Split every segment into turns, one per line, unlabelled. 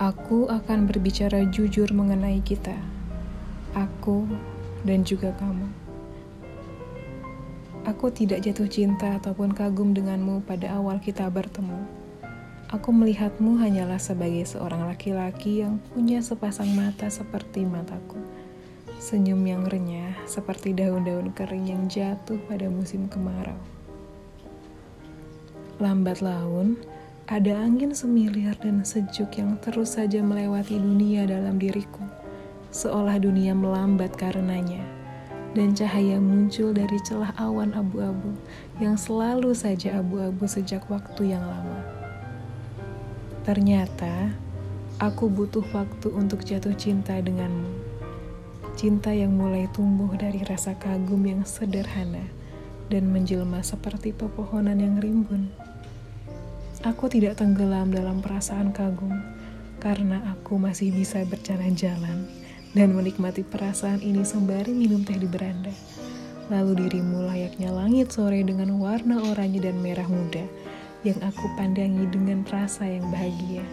Aku akan berbicara jujur mengenai kita, aku dan juga kamu. Aku tidak jatuh cinta ataupun kagum denganmu pada awal kita bertemu. Aku melihatmu hanyalah sebagai seorang laki-laki yang punya sepasang mata seperti mataku. Senyum yang renyah seperti daun-daun kering yang jatuh pada musim kemarau. Lambat laun, ada angin semilir dan sejuk yang terus saja melewati dunia dalam diriku, seolah dunia melambat karenanya, dan cahaya muncul dari celah awan abu-abu yang selalu saja abu-abu sejak waktu yang lama. Ternyata, aku butuh waktu untuk jatuh cinta denganmu. Cinta yang mulai tumbuh dari rasa kagum yang sederhana dan menjelma seperti pepohonan yang rimbun. Aku tidak tenggelam dalam perasaan kagum karena aku masih bisa berjalan-jalan dan menikmati perasaan ini sembari minum teh di beranda. Lalu dirimu layaknya langit sore dengan warna oranye dan merah muda yang aku pandangi dengan rasa yang bahagia.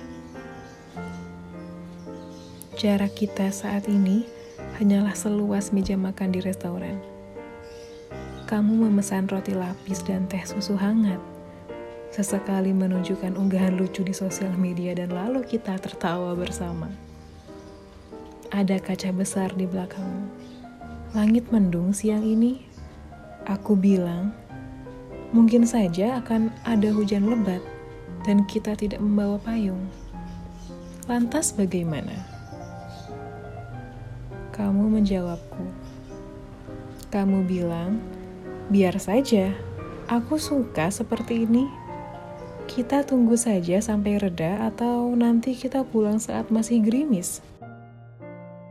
Jarak kita saat ini hanyalah seluas meja makan di restoran. Kamu memesan roti lapis dan teh susu hangat Sesekali menunjukkan unggahan lucu di sosial media dan lalu kita tertawa bersama. Ada kaca besar di belakangmu. Langit mendung siang ini. Aku bilang, mungkin saja akan ada hujan lebat dan kita tidak membawa payung. Lantas bagaimana? Kamu menjawabku. Kamu bilang, biar saja, aku suka seperti ini. Kita tunggu saja sampai reda atau nanti kita pulang saat masih gerimis.